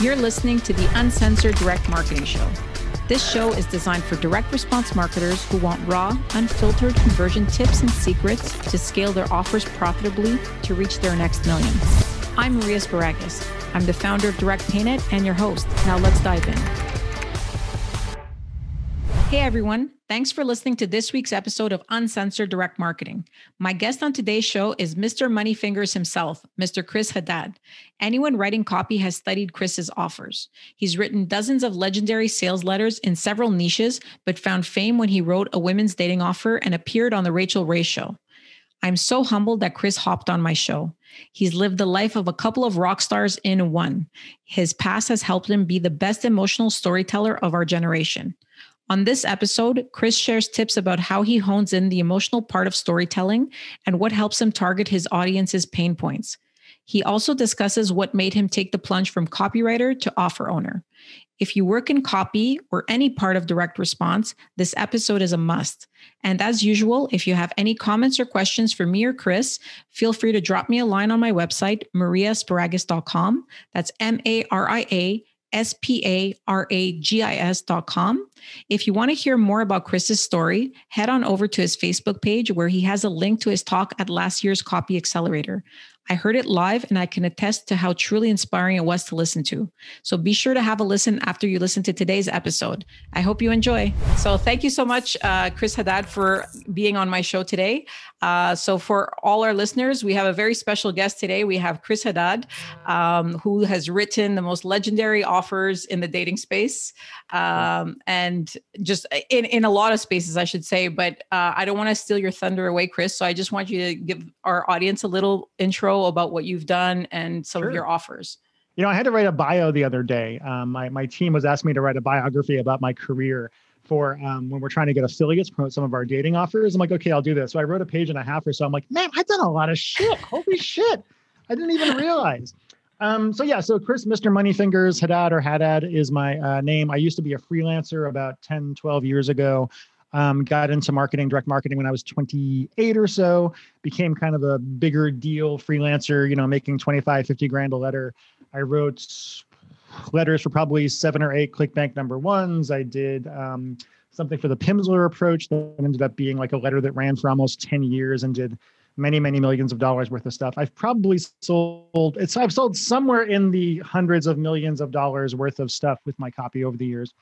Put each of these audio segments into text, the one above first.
You're listening to the Uncensored Direct Marketing Show. This show is designed for direct response marketers who want raw, unfiltered conversion tips and secrets to scale their offers profitably to reach their next million. I'm Maria Sparagis. I'm the founder of Direct Painted and your host. Now let's dive in. Hey everyone, thanks for listening to this week's episode of Uncensored Direct Marketing. My guest on today's show is Mr. Moneyfingers himself, Mr. Chris Haddad. Anyone writing copy has studied Chris's offers. He's written dozens of legendary sales letters in several niches, but found fame when he wrote a women's dating offer and appeared on The Rachael Ray Show. I'm so humbled that Chris hopped on my show. He's lived the life of a couple of rock stars in one. His past has helped him be the best emotional storyteller of our generation. On this episode, Chris shares tips about how he hones in the emotional part of storytelling and what helps him target his audience's pain points. He also discusses what made him take the plunge from copywriter to offer owner. If you work in copy or any part of direct response, this episode is a must. And as usual, if you have any comments or questions for me or Chris, feel free to drop me a line on my website, mariasparagis.com. That's M A R I A S P A R A G I S dot com. If you want to hear more about Chris's story, head on over to his Facebook page where he has a link to his talk at last year's Copy Accelerator. I heard it live and I can attest to how truly inspiring it was to listen to. So be sure to have a listen after you listen to today's episode. I hope you enjoy. So thank you so much, uh, Chris Haddad, for being on my show today. Uh, so for all our listeners, we have a very special guest today. We have Chris Haddad, um, who has written the most legendary offers in the dating space, um, and just in in a lot of spaces, I should say. But uh, I don't want to steal your thunder away, Chris. So I just want you to give our audience a little intro about what you've done and some sure. of your offers. You know, I had to write a bio the other day. Um, my my team was asking me to write a biography about my career for um, when we're trying to get affiliates promote some of our dating offers. I'm like, okay, I'll do this. So I wrote a page and a half or so. I'm like, man, I've done a lot of shit. Holy shit. I didn't even realize. Um, so yeah, so Chris, Mr. Moneyfingers, Haddad or Haddad is my uh, name. I used to be a freelancer about 10, 12 years ago. Um, got into marketing, direct marketing when I was 28 or so, became kind of a bigger deal freelancer, you know, making 25, 50 grand a letter. I wrote letters for probably seven or eight ClickBank number ones. I did um, something for the Pimsleur approach that ended up being like a letter that ran for almost 10 years and did many, many millions of dollars worth of stuff. I've probably sold it's I've sold somewhere in the hundreds of millions of dollars worth of stuff with my copy over the years.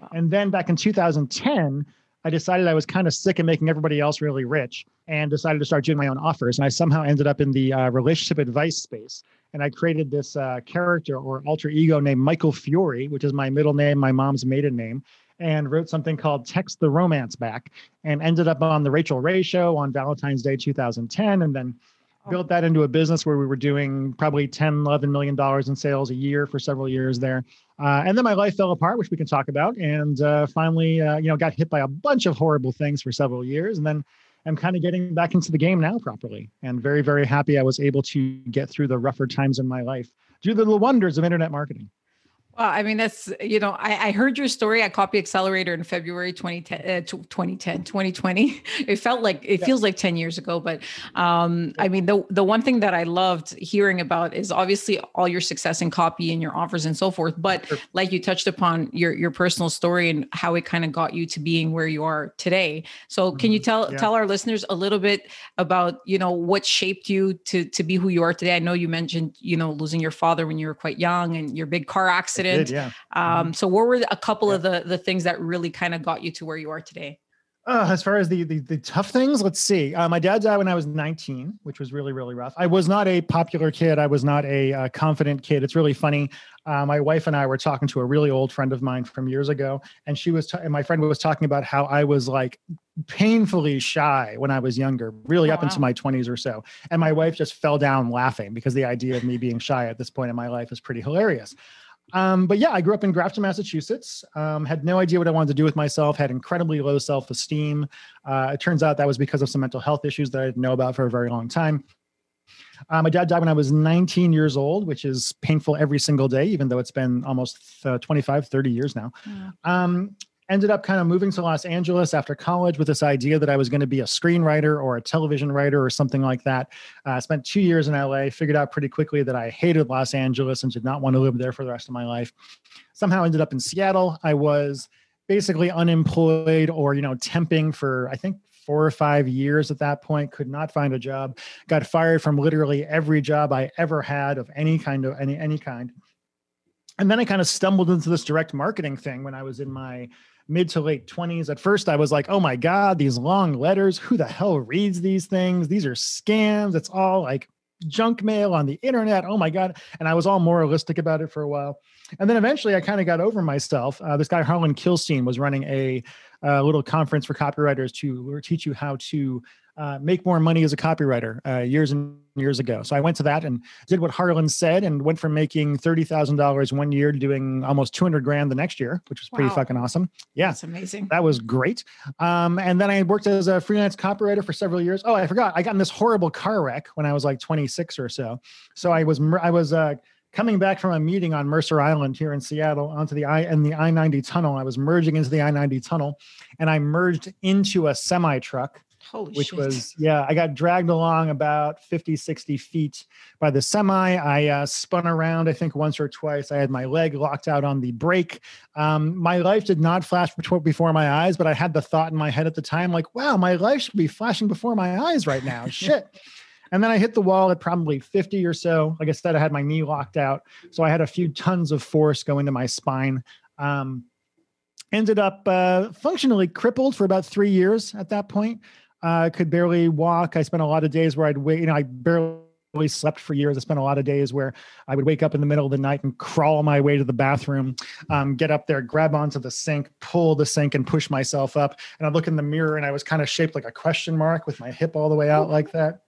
Wow. And then back in 2010, I decided I was kind of sick of making everybody else really rich and decided to start doing my own offers. And I somehow ended up in the uh, relationship advice space and I created this uh, character or alter ego named Michael Fiore, which is my middle name, my mom's maiden name, and wrote something called Text the Romance Back, and ended up on the Rachael Ray Show on Valentine's Day 2010, and then oh. built that into a business where we were doing probably 10 11 million dollars in sales a year for several years there uh, and then my life fell apart which we can talk about and uh, finally uh, you know got hit by a bunch of horrible things for several years and then am kind of getting back into the game now properly and very, very happy I was able to get through the rougher times in my life due to the wonders of internet marketing. Well, I mean, that's, you know, I, I heard your story at Copy Accelerator in February 2010, uh, 2010, 2020. It felt like, it yeah. feels like 10 years ago. But um, I mean, the, the one thing that I loved hearing about is obviously all your success in copy and your offers and so forth. But sure. like you touched upon your, your personal story and how it kind of got you to being where you are today. So mm-hmm. can you tell, yeah. tell our listeners a little bit about, you know, what shaped you to, to be who you are today? I know you mentioned, you know, losing your father when you were quite young and your big car accident accident. Did, yeah. Um, mm-hmm. So, what were a couple yeah. of the the things that really kind of got you to where you are today? Uh, as far as the, the, the tough things, let's see. Uh, my dad died when I was 19, which was really really rough. I was not a popular kid. I was not a uh, confident kid. It's really funny. Uh, my wife and I were talking to a really old friend of mine from years ago, and she was, t- and my friend was talking about how I was like painfully shy when I was younger, really oh, up wow. into my 20s or so. And my wife just fell down laughing because the idea of me being shy at this point in my life is pretty hilarious. Um, but yeah, I grew up in Grafton, Massachusetts. Um, had no idea what I wanted to do with myself. Had incredibly low self-esteem. Uh, it turns out that was because of some mental health issues that I didn't know about for a very long time. Uh, my dad died when I was 19 years old, which is painful every single day, even though it's been almost uh, 25, 30 years now. Yeah. Um, ended up kind of moving to Los Angeles after college with this idea that I was going to be a screenwriter or a television writer or something like that. I uh, spent two years in LA, figured out pretty quickly that I hated Los Angeles and did not want to live there for the rest of my life. Somehow ended up in Seattle. I was basically unemployed or, you know, temping for, I think, four or five years at that point could not find a job got fired from literally every job i ever had of any kind of any any kind and then i kind of stumbled into this direct marketing thing when i was in my mid to late 20s. At first, I was like, oh my God, these long letters. Who the hell reads these things? These are scams. It's all like junk mail on the internet. Oh my God. And I was all moralistic about it for a while. And then eventually I kind of got over myself. Uh, this guy, Harlan Kilstein, was running a, a little conference for copywriters to teach you how to uh, make more money as a copywriter uh, years and years ago. So I went to that and did what Harlan said and went from making $30,000 one year to doing almost 200 grand the next year, which was pretty wow. fucking awesome. Yeah. That's amazing. That was great. Um, and then I worked as a freelance copywriter for several years. Oh, I forgot. I got in this horrible car wreck when I was like 26 or so. So I was, I was, uh, coming back from a meeting on Mercer Island here in Seattle onto the I and the I-90 tunnel. I was merging into the I-90 tunnel and I merged into a semi truck Holy which shit. was yeah i got dragged along about 50 60 feet by the semi i uh, spun around i think once or twice i had my leg locked out on the brake um, my life did not flash before my eyes but i had the thought in my head at the time like wow my life should be flashing before my eyes right now shit and then I hit the wall at probably 50 or so. Like I said, I had my knee locked out. So I had a few tons of force go into my spine. Um, ended up uh, functionally crippled for about three years at that point uh, could barely walk. I spent a lot of days where I'd wait, you know, I barely slept for years. I spent a lot of days where I would wake up in the middle of the night and crawl my way to the bathroom, um, get up there, grab onto the sink, pull the sink, and push myself up. And I'd look in the mirror and I was kind of shaped like a question mark with my hip all the way out like that.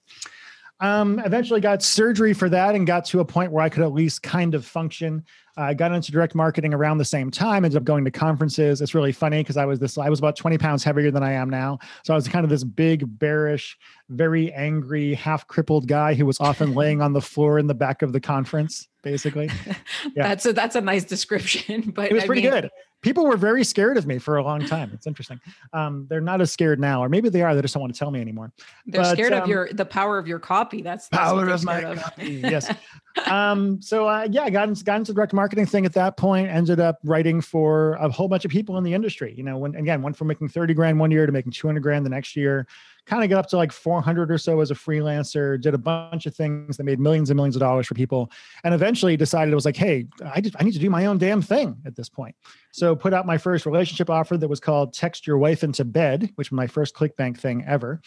Um, eventually got surgery for that and got to a point where I could at least kind of function. I uh, got into direct marketing around the same time. Ended up going to conferences. It's really funny because I was this. I was about 20 pounds heavier than I am now. So I was kind of this big, bearish, very angry, half crippled guy who was often laying on the floor in the back of the conference. Basically, yeah. that's a that's a nice description. But it was pretty mean, good people were very scared of me for a long time. It's interesting. Um, they're not as scared now, or maybe they are. They just don't want to tell me anymore. They're but, scared um, of your the power of your copy. That's, that's power of my of. copy. yes. um, so uh, yeah, I got into, got into the direct marketing thing at that point. Ended up writing for a whole bunch of people in the industry. You know, when again went from making thirty grand one year to making two hundred grand the next year kind of got up to like 400 or so as a freelancer, did a bunch of things that made millions and millions of dollars for people, and eventually decided it was like, hey, I, just, I need to do my own damn thing at this point. So put out my first relationship offer that was called Text Your Wife into Bed, which was my first ClickBank thing ever.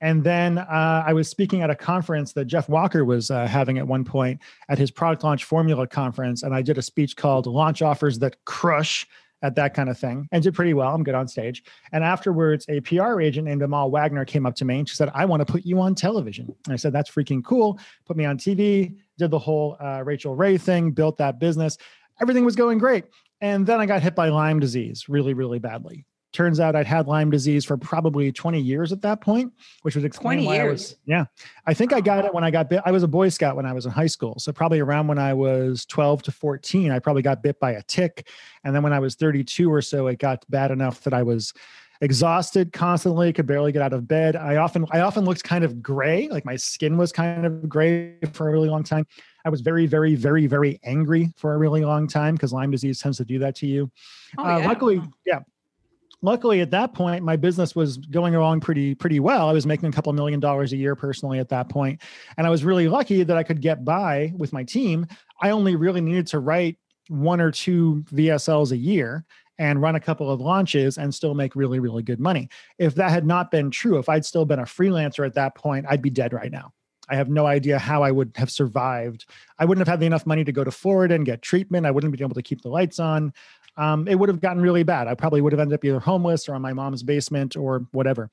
And then uh, I was speaking at a conference that Jeff Walker was uh, having at one point at his product launch formula conference. And I did a speech called Launch Offers That Crush at that kind of thing and did pretty well. I'm good on stage. And afterwards, a PR agent named Amal Wagner came up to me and she said, I want to put you on television. And I said, That's freaking cool. Put me on TV, did the whole uh, Rachael Ray thing, built that business. Everything was going great. And then I got hit by Lyme disease really, really badly. Turns out I'd had Lyme disease for probably 20 years at that point, which was explain 20 why years. I was, yeah. I think I got it when I got bit. I was a Boy Scout when I was in high school. So probably around when I was 12 to 14, I probably got bit by a tick. And then when I was 32 or so, it got bad enough that I was exhausted constantly could barely get out of bed i often i often looked kind of gray like my skin was kind of gray for a really long time i was very very very very angry for a really long time because lyme disease tends to do that to you oh, uh, yeah. luckily yeah luckily at that point my business was going along pretty pretty well. I was making a couple million dollars a year personally at that point. And i was really lucky that i could get by with my team. I only really needed to write one or two vsls a year and run a couple of launches and still make really really good money. If that had not been true if i'd still been a freelancer at that point i'd be dead right now. I have no idea how I would have survived. I wouldn't have had enough money to go to Florida and get treatment. I wouldn't be able to keep the lights on um, it would have gotten really bad. I probably would have ended up either homeless or in my mom's basement or whatever.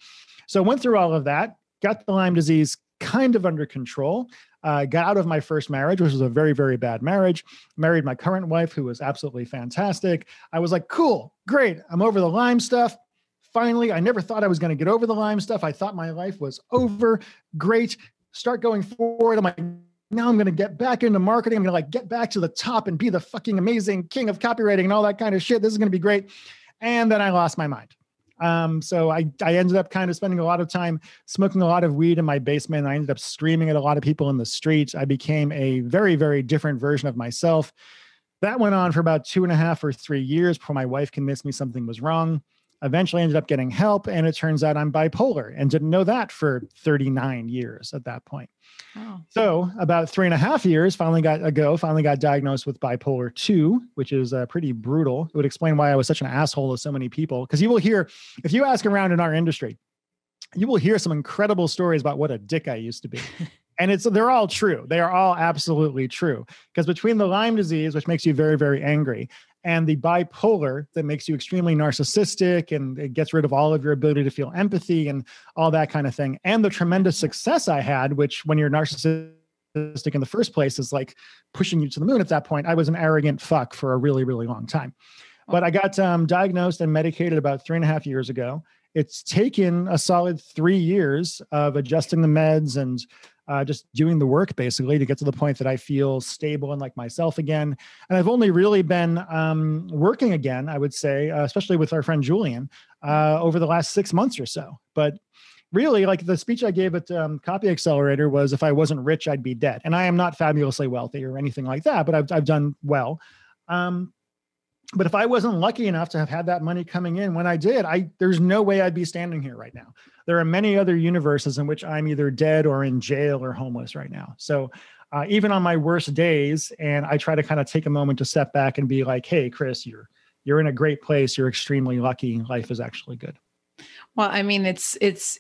So went through all of that, got the Lyme disease kind of under control. Uh, got out of my first marriage, which was a very, very bad marriage. Married my current wife, who was absolutely fantastic. I was like, cool, great. I'm over the Lyme stuff. Finally, I never thought I was going to get over the Lyme stuff. I thought my life was over. Great. Start going forward. I'm like, now I'm going to get back into marketing. I'm going to like get back to the top and be the fucking amazing king of copywriting and all that kind of shit. This is going to be great. And then I lost my mind. Um, so I, I ended up kind of spending a lot of time smoking a lot of weed in my basement. I ended up screaming at a lot of people in the streets. I became a very, very different version of myself. That went on for about two and a half or three years before my wife convinced me something was wrong. Eventually ended up getting help, and it turns out I'm bipolar and didn't know that for 39 years at that point. Oh. So about three and a half years, finally got ago, finally got diagnosed with bipolar two, which is uh, pretty brutal. It would explain why I was such an asshole to so many people. Because you will hear, if you ask around in our industry, you will hear some incredible stories about what a dick I used to be. and it's they're all true. They are all absolutely true. Because between the Lyme disease, which makes you very, very angry, and the bipolar that makes you extremely narcissistic and it gets rid of all of your ability to feel empathy and all that kind of thing. And the tremendous success I had, which when you're narcissistic in the first place is like pushing you to the moon at that point. I was an arrogant fuck for a really, really long time. But I got um, diagnosed and medicated about three and a half years ago. It's taken a solid three years of adjusting the meds and uh, just doing the work basically to get to the point that I feel stable and like myself again. And I've only really been um, working again, I would say, uh, especially with our friend Julian, uh, over the last six months or so. But really, like the speech I gave at um, Copy Accelerator was if I wasn't rich, I'd be dead. And I am not fabulously wealthy or anything like that, but I've, I've done well. Um, but if I wasn't lucky enough to have had that money coming in when I did, I there's no way I'd be standing here right now. There are many other universes in which I'm either dead or in jail or homeless right now. So uh, even on my worst days, and I try to kind of take a moment to step back and be like, "Hey, Chris, you're you're in a great place. You're extremely lucky. Life is actually good." Well, I mean, it's it's.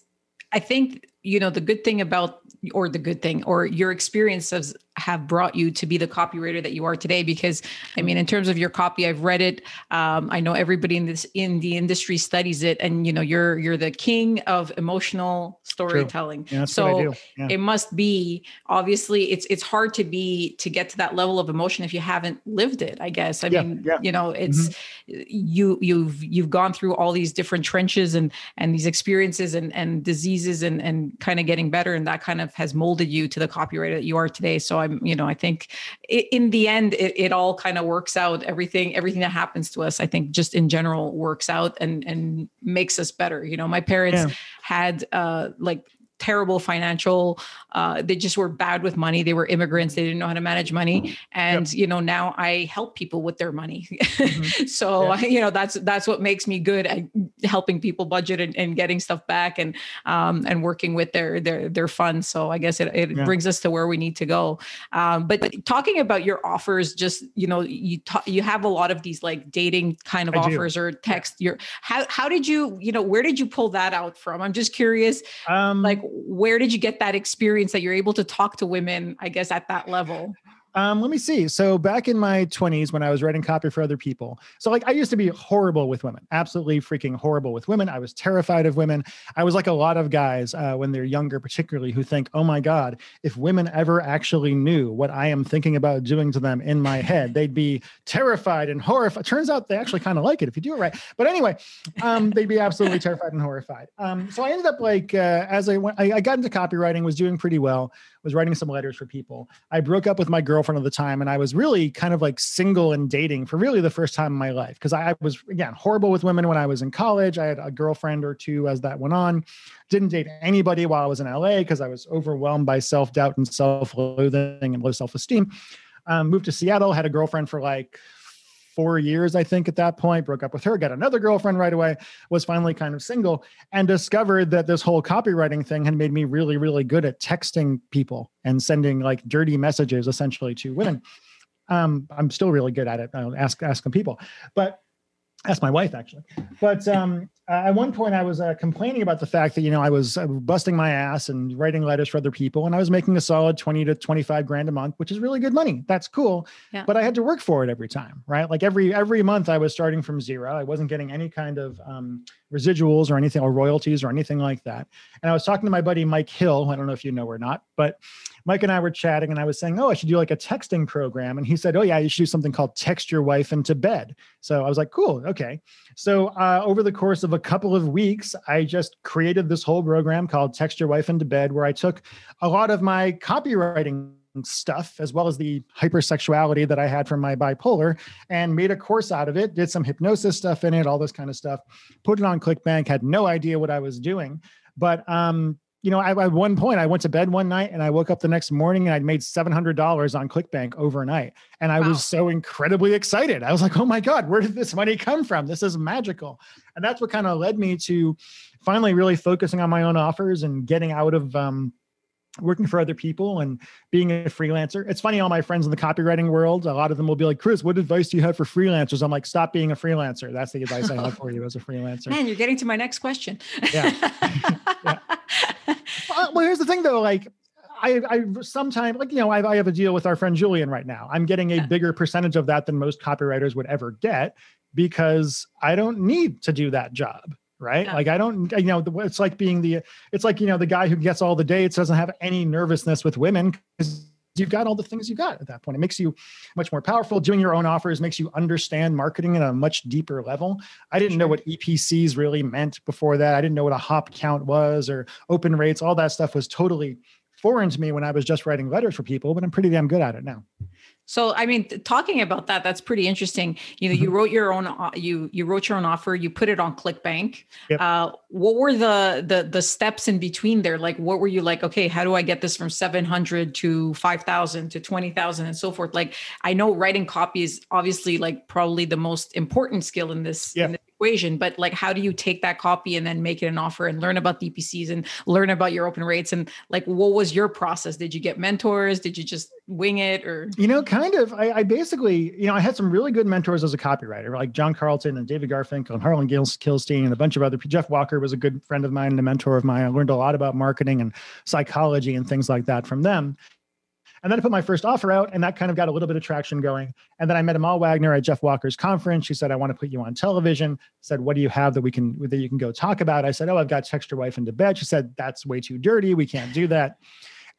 I think you know the good thing about or the good thing or your experiences have brought you to be the copywriter that you are today because i mean in terms of your copy i've read it. Um, i know everybody in this in the industry studies it and you know you're you're the king of emotional storytelling. Yeah, so yeah. it must be obviously it's it's hard to be to get to that level of emotion if you haven't lived it i guess. I yeah, mean you know it's mm-hmm. you you've you've gone through all these different trenches and and these experiences and and diseases and and kind of getting better and that kind of has molded you to the copywriter that you are today. So i'm you know i think in the end it, it all kind of works out everything everything that happens to us i think just in general works out and and makes us better you know my parents yeah. had uh like terrible financial uh, they just were bad with money they were immigrants they didn't know how to manage money and yep. you know now i help people with their money mm-hmm. so yeah. you know that's that's what makes me good at helping people budget and, and getting stuff back and um, and working with their their their funds so i guess it, it yeah. brings us to where we need to go um, but talking about your offers just you know you ta- you have a lot of these like dating kind of I offers do. or text your how how did you you know where did you pull that out from i'm just curious um, like where did you get that experience that you're able to talk to women, I guess, at that level? Um, let me see. So back in my 20s when I was writing copy for other people, so like I used to be horrible with women, absolutely freaking horrible with women. I was terrified of women. I was like a lot of guys uh, when they're younger, particularly who think, oh my God, if women ever actually knew what I am thinking about doing to them in my head, they'd be terrified and horrified. Turns out they actually kind of like it if you do it right. But anyway, um, they'd be absolutely terrified and horrified. Um, so I ended up like, uh, as I went, I, I got into copywriting, was doing pretty well was writing some letters for people. I broke up with my girlfriend at the time, and I was really kind of like single and dating for really the first time in my life because I was again horrible with women when I was in college. I had a girlfriend or two as that went on. Didn't date anybody while I was in LA because I was overwhelmed by self doubt and self loathing and low self esteem. Um, moved to Seattle, had a girlfriend for like four years, I think, at that point, broke up with her, got another girlfriend right away, was finally kind of single, and discovered that this whole copywriting thing had made me really, really good at texting people and sending like dirty messages essentially to women. Um, I'm still really good at it. I'll ask asking people. But ask my wife actually. But um, at one point, I was uh, complaining about the fact that you know I was uh, busting my ass and writing letters for other people, and I was making a solid twenty to twenty five grand a month, which is really good money. That's cool. Yeah. But I had to work for it every time, right? Like every every month, I was starting from zero. I wasn't getting any kind of um, residuals or anything or royalties or anything like that. And I was talking to my buddy Mike Hill. I don't know if you know or not, but Mike and I were chatting, and I was saying, "Oh, I should do like a texting program." And he said, "Oh yeah, you should do something called text your wife into bed." So I was like, "Cool, okay." So uh, over the course of a couple of weeks, I just created this whole program called Text Your Wife into Bed, where I took a lot of my copywriting stuff as well as the hypersexuality that I had from my bipolar and made a course out of it, did some hypnosis stuff in it, all this kind of stuff, put it on ClickBank, had no idea what I was doing. But um, you know, I, at one point I went to bed one night and I woke up the next morning and I'd made $700 on ClickBank overnight. And I wow. was so incredibly excited. I was like, oh my God, where did this money come from? This is magical. And that's what kind of led me to finally really focusing on my own offers and getting out of um, working for other people and being a freelancer. It's funny, all my friends in the copywriting world, a lot of them will be like, Chris, what advice do you have for freelancers? I'm like, stop being a freelancer. That's the advice I have for you as a freelancer. Man, you're getting to my next question. yeah. yeah. Well, well, here's the thing though, like I, I sometimes like you know I, I, have a deal with our friend Julian right now. I'm getting a yeah. bigger percentage of that than most copywriters would ever get because I don't need to do that job right? Yeah. Like I don't, you know, it's like being the, it's like you know the guy who gets all the dates doesn't have any nervousness with women because you've got all the things you got at that point. It makes you much more powerful. Doing your own offers makes you understand marketing at a much deeper level. I didn't sure. know what EPCs really meant before that. I didn't know what a hop count was or open rates. All that stuff was totally foreign to me when I was just writing letters for people, but I'm pretty damn good at it now. So, I mean, talking about that, that's pretty interesting. You know, mm-hmm. you wrote your own, uh, you you wrote your own offer, you put it on ClickBank. Yep. Uh, what were the the the steps in between there? Like, what were you like? Okay, how do I get this from seven hundred to five thousand to twenty thousand and so forth? Like, I know writing copy is obviously like probably the most important skill in this, in this equation but like how do you take that copy and then make it an offer and learn about EPCs and learn about your open rates? And like what was your process? Did you get mentors? Did you just wing it or? You know kind of. I, I basically you know i had some really good mentors as a copywriter like john carlton and david garfinkel and harlan Gils- kilstein and a bunch of other jeff walker was a good friend of mine and a mentor of mine. I learned a lot about marketing and psychology and things like that from them and then I put my first offer out, and that kind of got a little bit of traction going. And then I met Amal Wagner at Jeff Walker's conference. She said, "I want to put you on television." Said, "What do you have that we can that you can go talk about?" I said, "Oh, I've got text your wife into bed." She said, "That's way too dirty. We can't do that."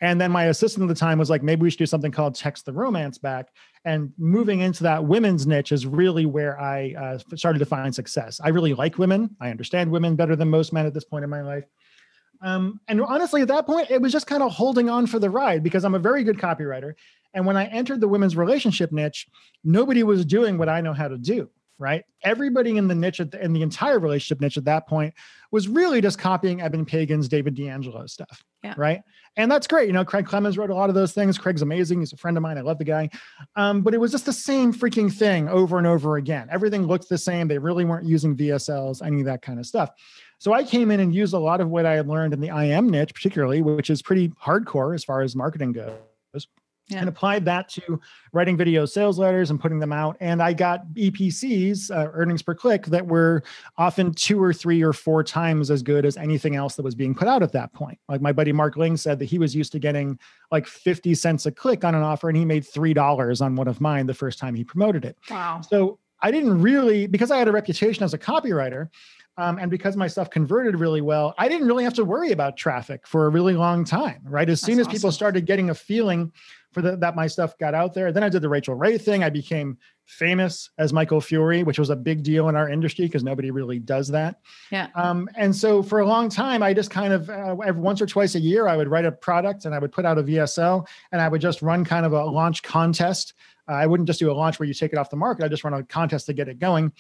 And then my assistant at the time was like, maybe we should do something called Text the Romance Back. And moving into that women's niche is really where I uh, started to find success. I really like women. I understand women better than most men at this point in my life. Um, and honestly, at that point, it was just kind of holding on for the ride because I'm a very good copywriter. And when I entered the women's relationship niche, nobody was doing what I know how to do. Right. Everybody in the niche the, in the entire relationship niche at that point was really just copying Eben Pagan's David D'Angelo stuff. Yeah. Right. And that's great. You know, Craig Clemens wrote a lot of those things. Craig's amazing. He's a friend of mine. I love the guy. Um, but it was just the same freaking thing over and over again. Everything looked the same. They really weren't using VSLs, any of that kind of stuff. So I came in and used a lot of what I had learned in the IM niche, particularly, which is pretty hardcore as far as marketing goes. Yeah. and applied that to writing video sales letters and putting them out. And I got EPCs, uh, earnings per click, that were often two or three or four times as good as anything else that was being put out at that point. Like my buddy Mark Ling said that he was used to getting like 50 cents a click on an offer and he made $3 on one of mine the first time he promoted it. Wow. So I didn't really, because I had a reputation as a copywriter, um, and because my stuff converted really well, I didn't really have to worry about traffic for a really long time, right? As That's soon as awesome. people started getting a feeling for the, that my stuff got out there, then I did the Rachael Ray thing. I became famous as Michael Fiore, which was a big deal in our industry because nobody really does that. Yeah. Um, and so for a long time, I just kind of uh, every once or twice a year, I would write a product and I would put out a VSL and I would just run kind of a launch contest. Uh, I wouldn't just do a launch where you take it off the market. I just run a contest to get it going.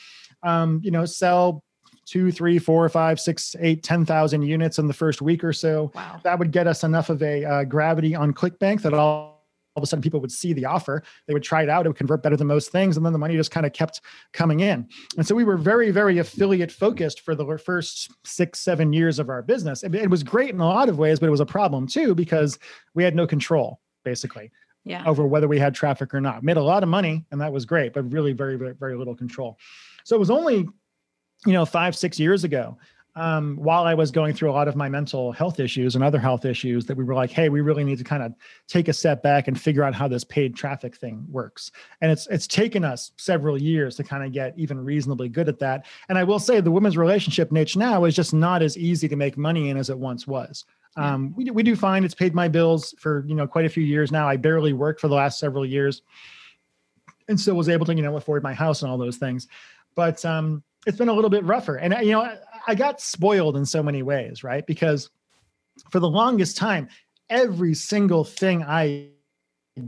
Um, you know, sell two, three, four, five, six, eight, ten thousand units in the first week or so. Wow. That would get us enough of a uh, gravity on ClickBank that all all of a sudden people would see the offer they would try it out it would convert better than most things and then the money just kind of kept coming in and so we were very very affiliate focused for the first six seven years of our business it, it was great in a lot of ways but it was a problem too because we had no control basically yeah. over whether we had traffic or not made a lot of money and that was great but really very very very little control so it was only you know, five, six years ago, um, while I was going through a lot of my mental health issues and other health issues, that we were like, hey, we really need to kind of take a step back and figure out how this paid traffic thing works. And it's it's taken us several years to kind of get even reasonably good at that. And I will say the women's relationship niche now is just not as easy to make money in as it once was. Um, we, we do find it's paid my bills for you know quite a few years now. I barely worked for the last several years, and still was able to you know afford my house and all those things. But um, it's been a little bit rougher. And you know, I, I got spoiled in so many ways, right? Because for the longest time, every single thing I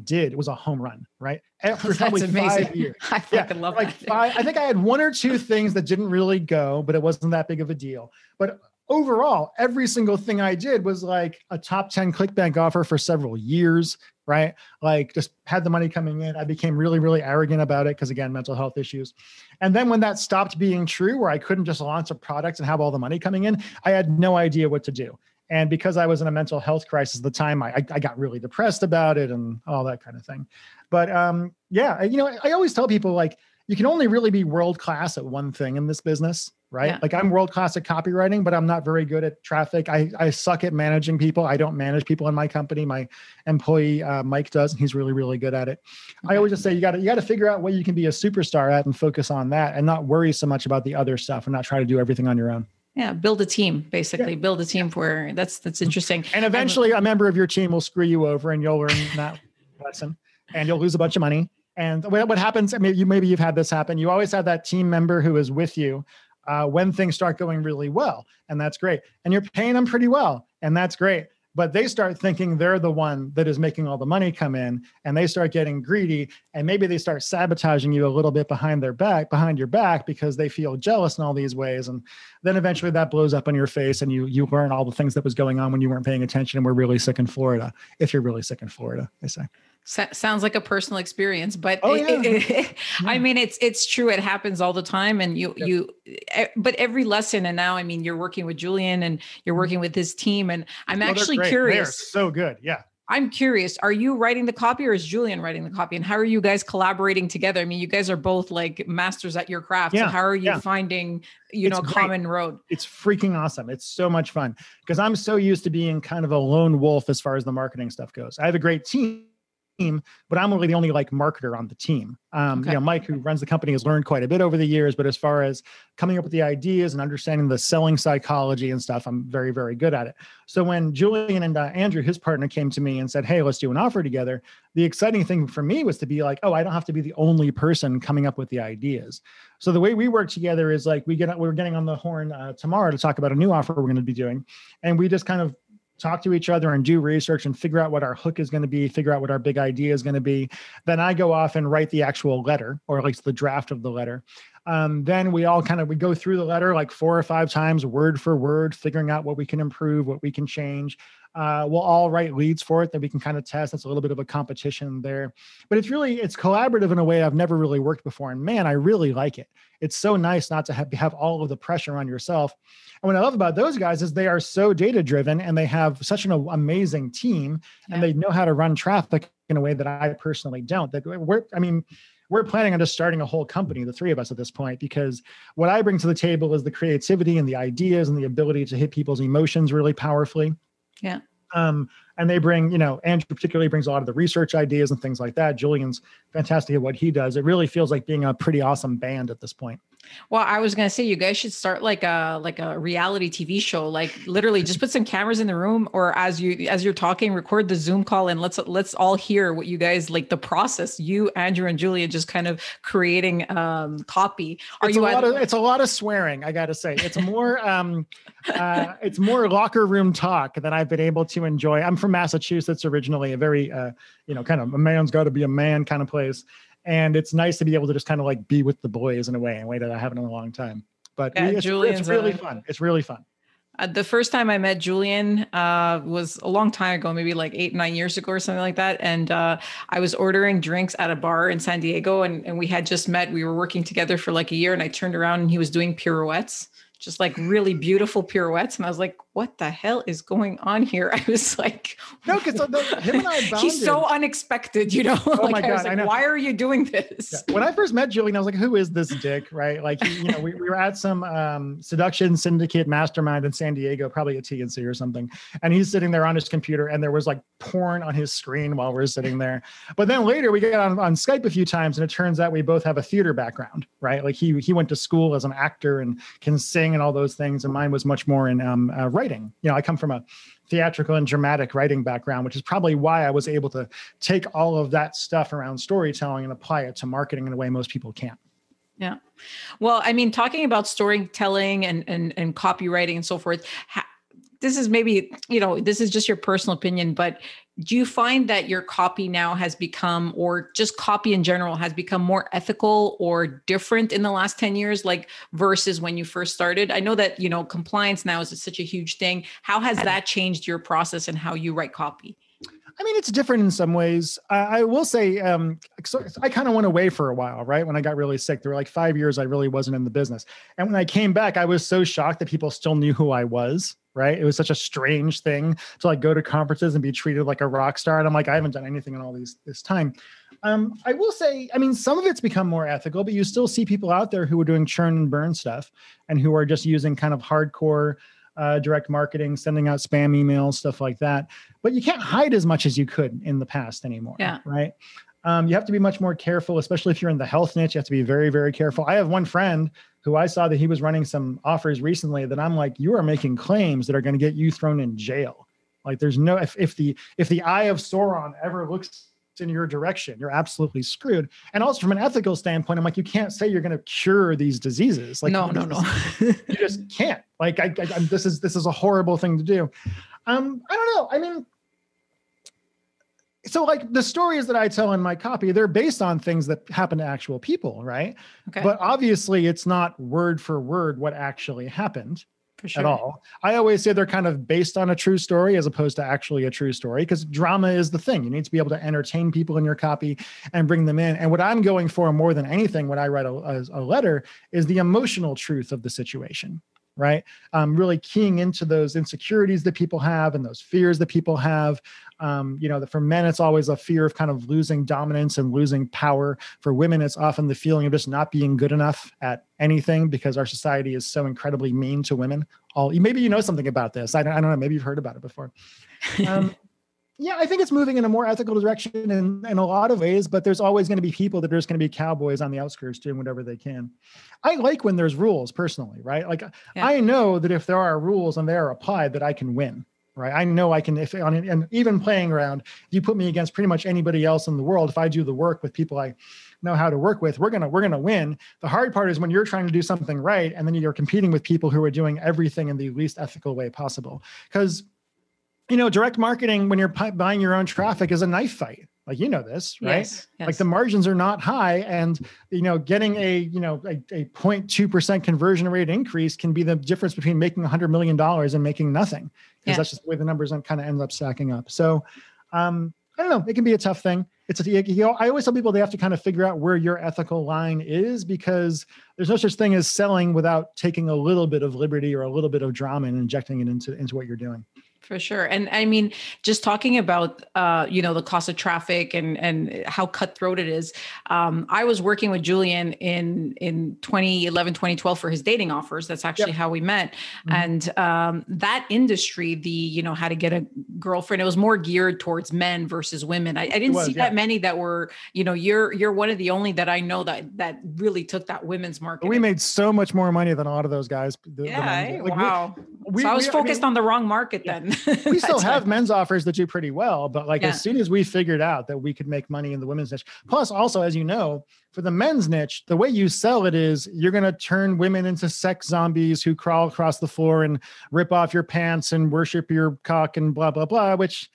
did was a home run, right? Probably That's amazing. five years. I fucking yeah, love like that. Five, I think I had one or two things that didn't really go, but it wasn't that big of a deal. But overall, every single thing I did was like a top 10 ClickBank offer for several years, right? Like just had the money coming in. I became really, really arrogant about it because again, mental health issues. And then when that stopped being true, where I couldn't just launch a product and have all the money coming in, I had no idea what to do. And because I was in a mental health crisis at the time, I, I got really depressed about it and all that kind of thing. But um, yeah, you know, I always tell people like, you can only really be world class at one thing in this business right? Yeah. Like I'm world class at copywriting, but I'm not very good at traffic. I, I suck at managing people. I don't manage people in my company. My employee uh, Mike does, and he's really really good at it. Okay. I always just say you got to you got to figure out what you can be a superstar at and focus on that, and not worry so much about the other stuff, and not try to do everything on your own. Yeah, build a team basically. Yeah. Build a team where that's that's interesting. And eventually, a member of your team will screw you over, and you'll learn that lesson, and you'll lose a bunch of money. And what happens? Maybe you maybe you've had this happen. You always have that team member who is with you uh, when things start going really well. And that's great. And you're paying them pretty well. And that's great. But they start thinking they're the one that is making all the money come in and they start getting greedy. And maybe they start sabotaging you a little bit behind their back, behind your back, because they feel jealous in all these ways. And then eventually that blows up in your face and you you learn all the things that was going on when you weren't paying attention and we're really sick in Florida, if you're really sick in Florida, they say sounds like a personal experience but oh, yeah. it, it, it, yeah. i mean it's it's true. It happens all the time and you you but every lesson and now i mean you're working with julian and you're mm-hmm. working with his team and i'm oh, actually curious. so good. Yeah. I'm curious are you writing the copy or is julian writing the copy and how are you guys collaborating together? I mean you guys are both like masters at your craft yeah. so how are you finding you it's know great. common road? It's freaking awesome. It's so much fun because i'm so used to being kind of a lone wolf as far as the marketing stuff goes. I have a great team team, but I'm really the only like marketer on the team. Um, okay. You know, Mike, who runs the company, has learned quite a bit over the years. But as far as coming up with the ideas and understanding the selling psychology and stuff, I'm very, very good at it. So when Julian and uh, Andrew, his partner, came to me and said, "Hey, let's do an offer together," the exciting thing for me was to be like, "Oh, I don't have to be the only person coming up with the ideas." So the way we work together is like we get we're getting on the horn uh, tomorrow to talk about a new offer we're going to be doing, and we just kind of talk to each other and do research and figure out what our hook is going to be, figure out what our big idea is going to be. Then I go off and write the actual letter, or at least the draft of the letter. Um, then we all kind of we go through the letter like four or five times, word for word, figuring out what we can improve, what we can change. Uh, we'll all write leads for it that we can kind of test. That's a little bit of a competition there, but it's really it's collaborative in a way I've never really worked before. And man, I really like it. It's so nice not to have, have all of the pressure on yourself. And what I love about those guys is they are so data driven and they have such an amazing team yeah. and they know how to run traffic in a way that I personally don't. That we're, I mean, we're planning on just starting a whole company, the three of us at this point, because what I bring to the table is the creativity and the ideas and the ability to hit people's emotions really powerfully. Yeah. Um, and they bring, you know, Andrew particularly brings a lot of the research ideas and things like that. Julian's fantastic at what he does. It really feels like being a pretty awesome band at this point. Well, I was gonna say you guys should start like a like a reality TV show. Like literally, just put some cameras in the room, or as you as you're talking, record the Zoom call, and let's let's all hear what you guys like the process. You, Andrew, and Julian just kind of creating um, copy. Are it's you? A lot of, it's a lot of swearing. I got to say, it's more um, uh, it's more locker room talk than I've been able to enjoy. I'm from Massachusetts originally, a very uh, you know kind of a man's got to be a man kind of place and it's nice to be able to just kind of like be with the boys in a way, in a way that I haven't in a long time. But yeah, it's, it's, really fun. It's really fun. Uh, the first time I met Julian uh, was a long time ago, maybe like eight, nine years ago or something like that. And uh, I was ordering drinks at a bar in San Diego, and, and we had just met. We were working together for like a year, and I turned around and he was doing pirouettes, just like really beautiful pirouettes. And I was like, what the hell is going on here? I was like, no, because him and I bonded. He's so unexpected, you know. Oh like, my god! I was like, I why are you doing this? Yeah. When I first met Julian, I was like, who is this dick? Right? Like, you know, we, we were at some um, seduction syndicate mastermind in San Diego, probably a TNC or something, and he's sitting there on his computer, and there was like porn on his screen while we're sitting there. But then later we get on, on Skype a few times, and it turns out we both have a theater background, right? Like he he went to school as an actor and can sing and all those things, and mine was much more in um, uh, writing. You know, I come from a theatrical and dramatic writing background, which is probably why I was able to take all of that stuff around storytelling and apply it to marketing in a way most people can't. Yeah. Well, I mean, talking about storytelling and and, and copywriting and so forth, this is maybe you know this is just your personal opinion but do you find that your copy now has become or just copy in general has become more ethical or different in the last 10 years like versus when you first started i know that you know compliance now is such a huge thing how has that changed your process and how you write copy I mean, it's different in some ways. I, I will say, um, so I kind of went away for a while, right? When I got really sick, there were like five years I really wasn't in the business. And when I came back, I was so shocked that people still knew who I was, right? It was such a strange thing to like go to conferences and be treated like a rock star. And I'm like, I haven't done anything in all these this time. Um, I will say, I mean, some of it's become more ethical, but you still see people out there who are doing churn and burn stuff and who are just using kind of hardcore uh, direct marketing, sending out spam emails, stuff like that. But you can't hide as much as you could in the past anymore. Yeah. Right. Um, you have to be much more careful, especially if you're in the health niche. You have to be very, very careful. I have one friend who I saw that he was running some offers recently that I'm like, you are making claims that are going to get you thrown in jail. Like, there's no if if the if the eye of Sauron ever looks in your direction, you're absolutely screwed. And also from an ethical standpoint, I'm like, you can't say you're going to cure these diseases. Like, no, no, no, you just can't. Like, I, I, this is this is a horrible thing to do. Um, I don't know. I mean, so like the stories that I tell in my copy, they're based on things that happen to actual people, right? Okay. But obviously, it's not word for word what actually happened For at all. I always say they're kind of based on a true story as opposed to actually a true story because drama is the thing. You need to be able to entertain people in your copy and bring them in. And what I'm going for more than anything when I write a, a, a letter is the emotional truth of the situation. Right. Um, really keying into those insecurities that people have and those fears that people have. Um, you know, for men, it's always a fear of kind of losing dominance and losing power. For women, it's often the feeling of just not being good enough at anything because our society is so incredibly mean to women. All maybe you know something about this. I don't, I don't know. Maybe you've heard about it before. Um, yeah, I think it's moving in a more ethical direction in, in a lot of ways, but there's always going to be people that are just going to be cowboys on the outskirts doing whatever they can. I like when there's rules personally, right? Like Yeah. I know that if there are rules and they are applied, that I can win, right? I know I can, if on an even playing around, if you put me against pretty much anybody else in the world, if I do the work with people I know how to work with, we're gonna we're gonna win. The hard part is when you're trying to do something right and then you're competing with people who are doing everything in the least ethical way possible. Because you know, direct marketing when you're buying your own traffic is a knife fight. Like you know this, right? Yes, Like the margins are not high, and you know, getting a you know a, a 0.2 percent conversion rate increase can be the difference between making 100 million dollars and making nothing, because Yeah. that's just the way the numbers kind of end up stacking up. So, um, I don't know. It can be a tough thing. It's a, you know, I always tell people they have to kind of figure out where your ethical line is because there's no such thing as selling without taking a little bit of liberty or a little bit of drama and injecting it into into what you're doing. For sure and i mean just talking about uh you know the cost of traffic and and how cutthroat it is um i was working with julian in in 2011 2012 for his dating offers that's actually how we met Mhm. and um that industry the you know how to get a girlfriend it was more geared towards men versus women i, I didn't was, see yeah. that many that were you know you're you're one of the only that i know that that really took that women's market We made so much more money than a lot of those guys. the- the yeah eh? like, wow we- so i was we- focused mean, on the wrong market then we still have men's offers that do pretty well, but like Yeah. as soon as we figured out that we could make money in the women's niche, plus also as you know, for the men's niche, the way you sell it is you're going to turn women into sex zombies who crawl across the floor and rip off your pants and worship your cock and blah blah blah. Which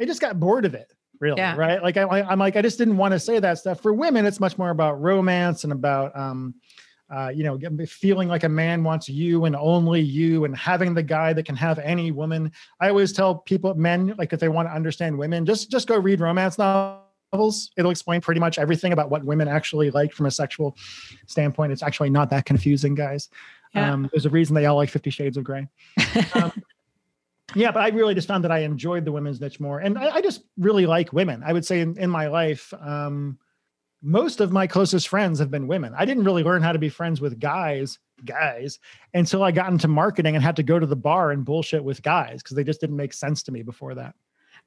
I just got bored of it. Really, Yeah. right? Like I, I- I'm like I just didn't want to say that stuff. For women, it's much more about romance and about um, uh, you know, feeling like a man wants you and only you, and having the guy that can have any woman. I always tell people, men, like if they want to understand women, just just go read romance novels. It'll explain pretty much everything about what women actually like from a sexual standpoint. It's actually not that confusing, guys. Yeah. Um, there's a reason they all like Fifty Shades of Grey. Um, yeah, but I really just found that I enjoyed the women's niche more, and I, I just really like women. I would say in, in my life. Um, most of my closest friends have been women. I didn't really learn how to be friends with guys, guys, until I got into marketing and had to go to the bar and bullshit with guys because they just didn't make sense to me before that.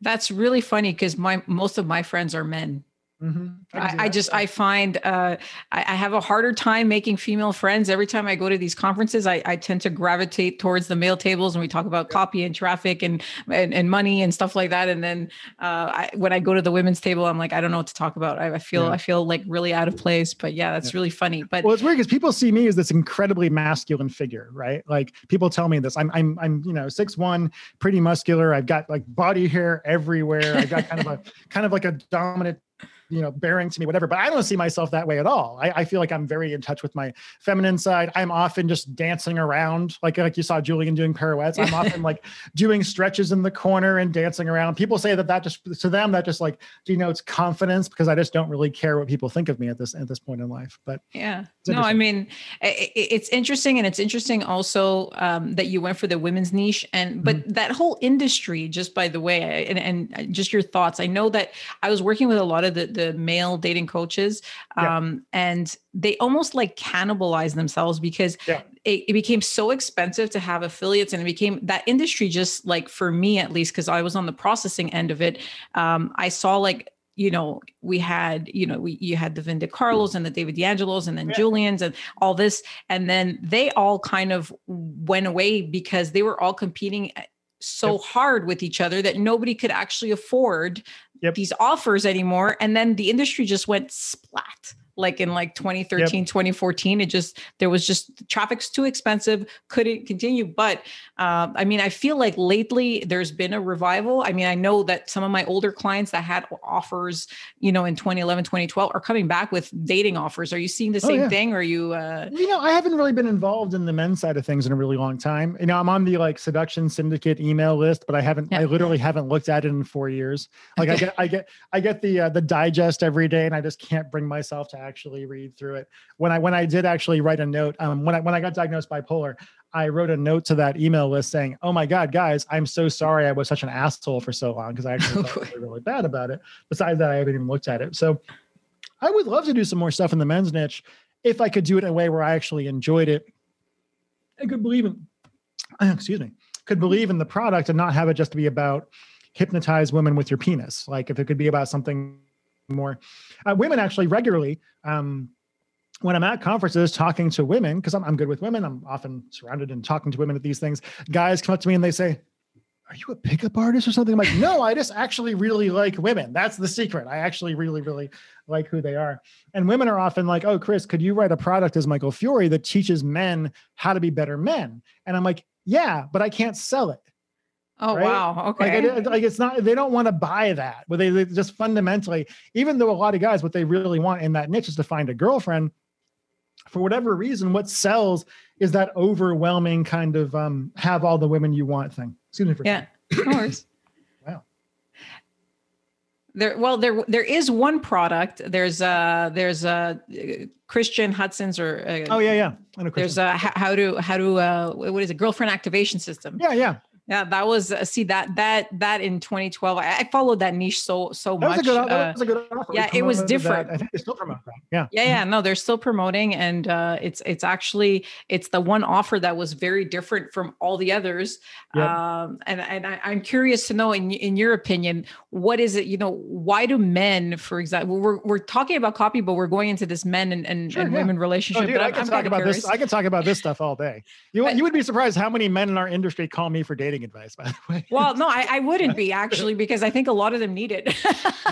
That's really funny because my most of my friends are men. Mm-hmm. I, I, just I find uh, I, I, have a harder time making female friends. Every time I go to these conferences, I, I tend to gravitate towards the male tables and we talk about copy and traffic and and, and money and stuff like that. And then uh, I, when I go to the women's table, I'm like I don't know what to talk about. I, feel yeah. I feel like really out of place. But yeah, that's yeah. really funny. But well, it's weird because people see me as this incredibly masculine figure, right? Like people tell me this. I'm I'm I'm you know six one, pretty muscular. I've got like body hair everywhere. I've got kind of a kind of like a dominant you know, bearing to me, whatever. But I don't see myself that way at all. I, I, feel like I'm very in touch with my feminine side. I'm often just dancing around, like like you saw Julian doing pirouettes. I'm often like doing stretches in the corner and dancing around. People say that that just to them that just like denotes confidence because I just don't really care what people think of me at this at this point in life. But yeah, no, I mean it, it's interesting, and it's interesting also um, that you went for the women's niche, and but mm-hmm. that whole industry, just by the way, and, and just your thoughts. I know that I was working with a lot of the the male dating coaches um, yeah. and they almost like cannibalize themselves because yeah. it, it, became so expensive to have affiliates and it became that industry just like for me at least because i was on the processing end of it um, i saw like you know, we had, you know, we you had the Vin DiCarlos and the David DeAngelos and then yeah. Julian's and all this. And then they all kind of went away because they were all competing so yep. hard with each other that nobody could actually afford yep. these offers anymore and then the industry just went splat like in like 2013 yep. 2014 it just there was just traffic's too expensive couldn't continue but uh, i mean i feel like lately there's been a revival i mean i know that some of my older clients that had offers you know in 2011 2012 are coming back with dating offers are you seeing the oh, same oh, yeah. thing or are you uh you know i haven't really been involved in the men's side of things in a really long time you know i'm on the like seduction syndicate email list but i haven't yeah. i literally haven't looked at it in four years like i get i get i get the uh, the digest every day and i just can't bring myself to actually read through it. When I when I did actually write a note, um, when I when I got diagnosed bipolar, I wrote a note to that email list saying, "Oh my God, guys, I'm so sorry I was such an asshole for so long because I actually felt really, really bad about it. Besides that, I haven't even looked at it. So I would love to do some more stuff in the men's niche if I could do it in a way where I actually enjoyed it. I could believe in, excuse me, could believe in the product and not have it just be about hypnotize women with your penis. Like if it could be about something more. Uh, women actually regularly, um, when I'm at conferences talking to women, because I'm, I'm good with women, I'm often surrounded and talking to women at these things. Guys come up to me and they say, are you a pickup artist or something? I'm like, no, I just actually really like women. That's the secret. I actually really, really like who they are. And women are often like, oh, Chris, could you write a product as Michael Fiore that teaches men how to be better men? And I'm like, yeah, but I can't sell it. Oh right? wow! Okay, like, it, like, it's not they don't want to buy that, but they, they, just fundamentally, even though a lot of guys, what they really want in that niche is to find a girlfriend. For whatever reason, what sells is that overwhelming kind of um, have all the women you want thing. Excuse me for yeah, of course. wow. There, well, there, there is one product. There's uh there's a uh, Christian Hudson's or uh, oh yeah, yeah. There's a how to how to uh, what is it? Girlfriend activation system. Yeah, yeah. Yeah, that was uh, see that that that in 2012. I, I followed that niche so so that much. Good, that was a good offer. Yeah, it was different. That. I think they still promote that. Yeah. Yeah, yeah. No, they're still promoting, and uh, it's it's actually it's the one offer that was very different from all the others. Yep. Um, and and I, I'm curious to know, in in your opinion, what is it? You know, why do men, for example, we're we're talking about copy, but we're going into this men and and, sure, and yeah. women relationship. Oh, dude, I can I'm talk about curious. this. I can talk about this stuff all day. You but, you would be surprised how many men in our industry call me for dating dating advice, by the way. Well, no, I, I wouldn't be actually because I think a lot of them need it.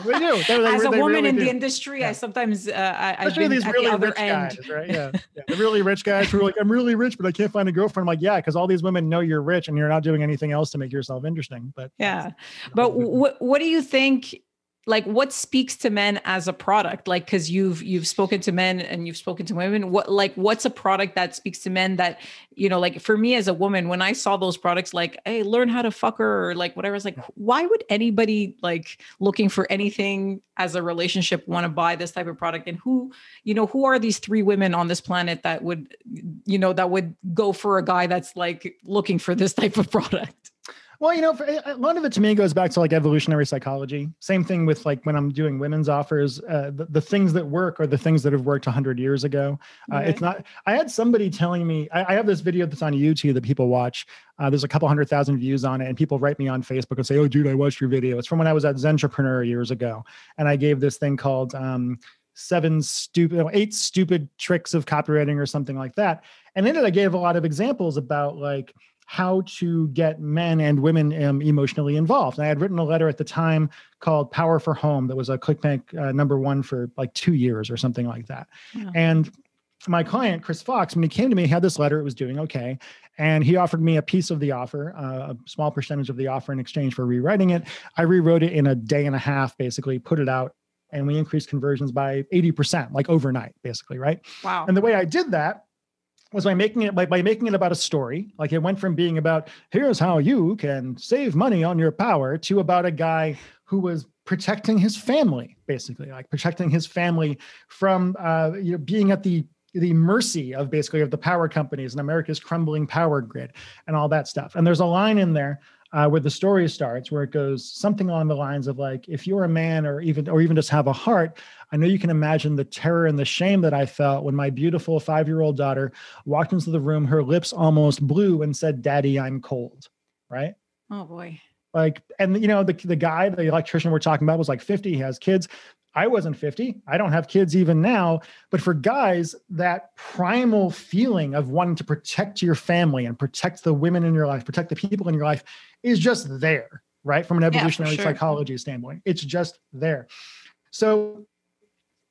we do. They, they, As a woman really in do. the industry, yeah. I sometimes uh, I, Especially I've been these really the rich end. guys, right? Yeah. yeah, the really rich guys who are like, I'm really rich, but I can't find a girlfriend. I'm like, yeah, because all these women know you're rich and you're not doing anything else to make yourself interesting. But yeah, but what what do you think like what speaks to men as a product? Like because you've you've spoken to men and you've spoken to women. What like what's a product that speaks to men that you know like for me as a woman when i saw those products like hey learn how to fuck her or like whatever i was like why would anybody like looking for anything as a relationship want to buy this type of product? And who you know who are these three women on this planet that would you know that would go for a guy that's like looking for this type of product Well, you know, for, a lot of it to me goes back to like evolutionary psychology. Same thing with like when I'm doing women's offers, uh, the, the, things that work are the things that have worked 100 years ago. Uh, okay. It's not, I had somebody telling me, I, I, have this video that's on YouTube that people watch. Uh, there's a couple hundred thousand views on it, and people write me on Facebook and say, Oh, dude, I watched your video. It's from when I was at Zentrepreneur years ago. And I gave this thing called, um, seven stupid eight stupid tricks of copywriting or something like that and in it i gave a lot of examples about like how to get men and women um, emotionally involved. And I had written a letter at the time called Power4Home that was a ClickBank uh, number one for like two years or something like that. Yeah. And my client, Chris Fox, when he came to me, he had this letter, it was doing okay. And he offered me a piece of the offer, uh, a small percentage of the offer in exchange for rewriting it. I rewrote it in a day and a half, basically, put it out, and we increased conversions by 80%, like overnight, basically, right? Wow. And the way I did that was by making it by, by making it about a story like it went from being about here's how you can save money on your power to about a guy who was protecting his family basically like protecting his family from uh, you know being at the the mercy of basically of the power companies and America's crumbling power grid and all that stuff. And there's a line in there uh, where the story starts, where it goes something along the lines of like, if you're a man or even or even just have a heart, I know you can imagine the terror and the shame that I felt when my beautiful five-year-old daughter walked into the room, her lips almost blue, and said, "Daddy, I'm cold." Right? Oh boy. Like, and you know, the the guy, the electrician we're talking about, was like 50. He has kids. I wasn't 50. I don't have kids even now. But for guys, that primal feeling of wanting to protect your family and protect the women in your life, protect the people in your life is just there, right? From an evolutionary yeah, sure. psychology standpoint, it's just there. So,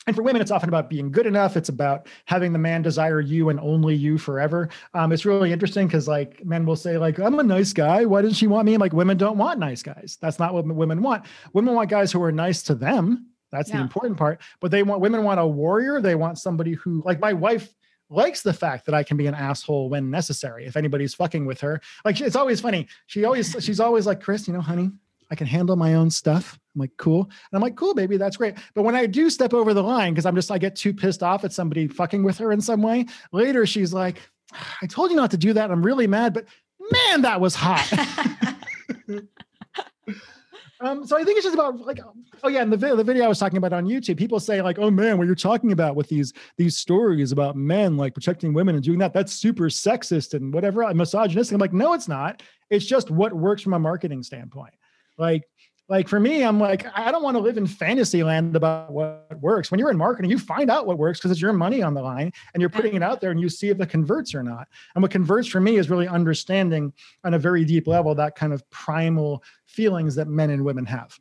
and for women, it's often about being good enough. It's about having the man desire you and only you forever. Um, it's really interesting because like men will say like, I'm a nice guy. Why doesn't she want me? And like women don't want nice guys. That's not what women want. Women want guys who are nice to them that's yeah. the important part. But they want women want a warrior. They want somebody who, like my wife, likes the fact that I can be an asshole when necessary. If anybody's fucking with her, like it's always funny. She always, she's always like, Chris, you know, honey, I can handle my own stuff. I'm like, cool. And I'm like, cool, baby, that's great. But when I do step over the line, because I'm just, I get too pissed off at somebody fucking with her in some way, later she's like, I told you not to do that. I'm really mad, but man, that was hot. Um, so I think it's just about like, oh yeah, and the the video I was talking about on YouTube, people say like, oh man, what you're talking about with these these stories about men like protecting women and doing that, that's super sexist and whatever, misogynistic. I'm like, no, it's not. It's just what works from a marketing standpoint. Like like for me, I'm like, I don't want to live in fantasy land about what works. When you're in marketing, you find out what works because it's your money on the line and you're putting it out there and you see if it converts or not. And what converts for me is really understanding on a very deep level that kind of primal feelings that men and women have